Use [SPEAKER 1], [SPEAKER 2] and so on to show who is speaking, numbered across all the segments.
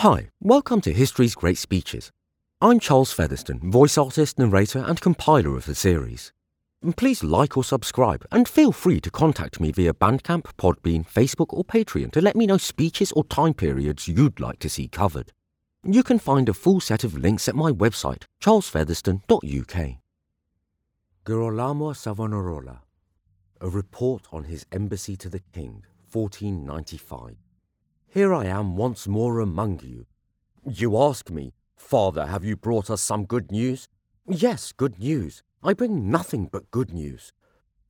[SPEAKER 1] Hi, welcome to History's Great Speeches. I'm Charles Featherstone, voice artist, narrator, and compiler of the series. Please like or subscribe, and feel free to contact me via Bandcamp, Podbean, Facebook, or Patreon to let me know speeches or time periods you'd like to see covered. You can find a full set of links at my website, charlesfeatherstone.uk. Girolamo Savonarola, a report on his embassy to the king, 1495. Here I am once more among you. You ask me, Father, have you brought us some good news? Yes, good news. I bring nothing but good news.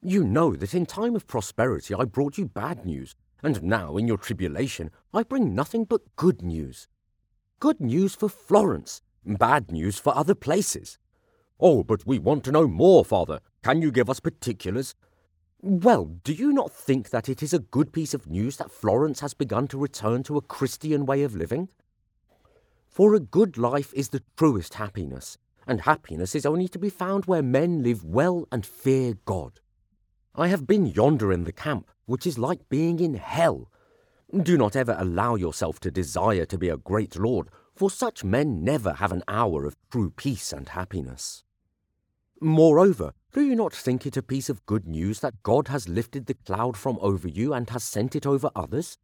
[SPEAKER 1] You know that in time of prosperity I brought you bad news, and now in your tribulation I bring nothing but good news. Good news for Florence, bad news for other places. Oh, but we want to know more, Father. Can you give us particulars? Well, do you not think that it is a good piece of news that Florence has begun to return to a Christian way of living? For a good life is the truest happiness, and happiness is only to be found where men live well and fear God. I have been yonder in the camp, which is like being in hell. Do not ever allow yourself to desire to be a great lord, for such men never have an hour of true peace and happiness. Moreover, do you not think it a piece of good news that God has lifted the cloud from over you and has sent it over others?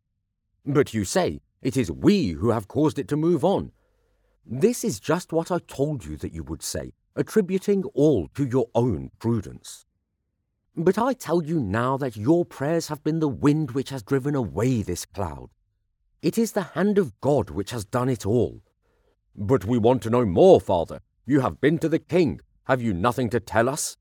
[SPEAKER 1] But you say, it is we who have caused it to move on. This is just what I told you that you would say, attributing all to your own prudence. But I tell you now that your prayers have been the wind which has driven away this cloud. It is the hand of God which has done it all. But we want to know more, Father. You have been to the king. Have you nothing to tell us?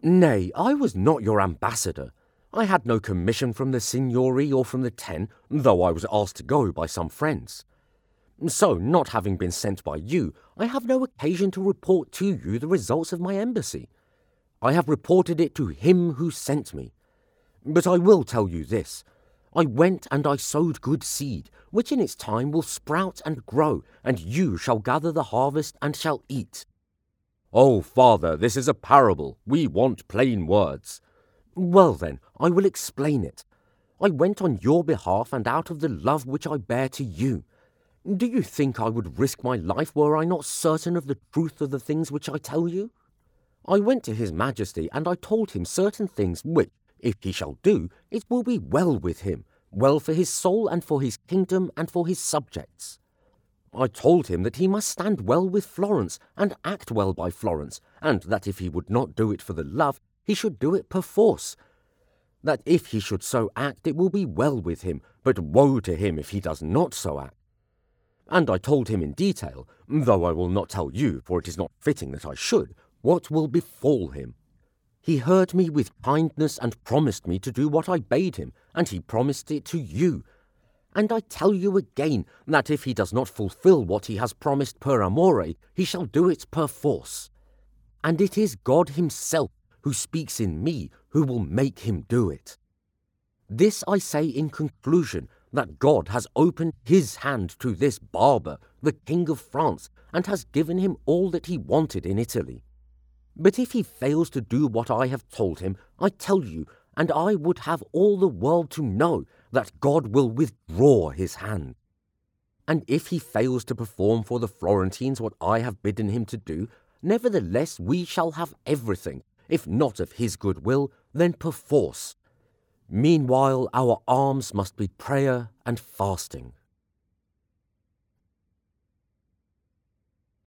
[SPEAKER 1] Nay, I was not your ambassador. I had no commission from the Signory or from the Ten, though I was asked to go by some friends. So, not having been sent by you, I have no occasion to report to you the results of my embassy. I have reported it to him who sent me. But I will tell you this. I went and I sowed good seed, which in its time will sprout and grow, and you shall gather the harvest and shall eat. Oh, father, this is a parable. We want plain words. Well, then, I will explain it. I went on your behalf and out of the love which I bear to you. Do you think I would risk my life were I not certain of the truth of the things which I tell you? I went to his majesty and I told him certain things which, if he shall do, it will be well with him, well for his soul and for his kingdom and for his subjects. I told him that he must stand well with Florence and act well by Florence, and that if he would not do it for the love, he should do it perforce. That if he should so act, it will be well with him, but woe to him if he does not so act. And I told him in detail, though I will not tell you, for it is not fitting that I should, what will befall him. He heard me with kindness and promised me to do what I bade him, and he promised it to you, and I tell you again that if he does not fulfill what he has promised per amore, he shall do it per force. And it is God himself who speaks in me who will make him do it. This I say in conclusion that God has opened his hand to this barber, the King of France, and has given him all that he wanted in Italy. But if he fails to do what I have told him, I tell you, and I would have all the world to know, that God will withdraw his hand. And if he fails to perform for the Florentines what I have bidden him to do, nevertheless we shall have everything, if not of his good will, then perforce. Meanwhile our arms must be prayer and fasting.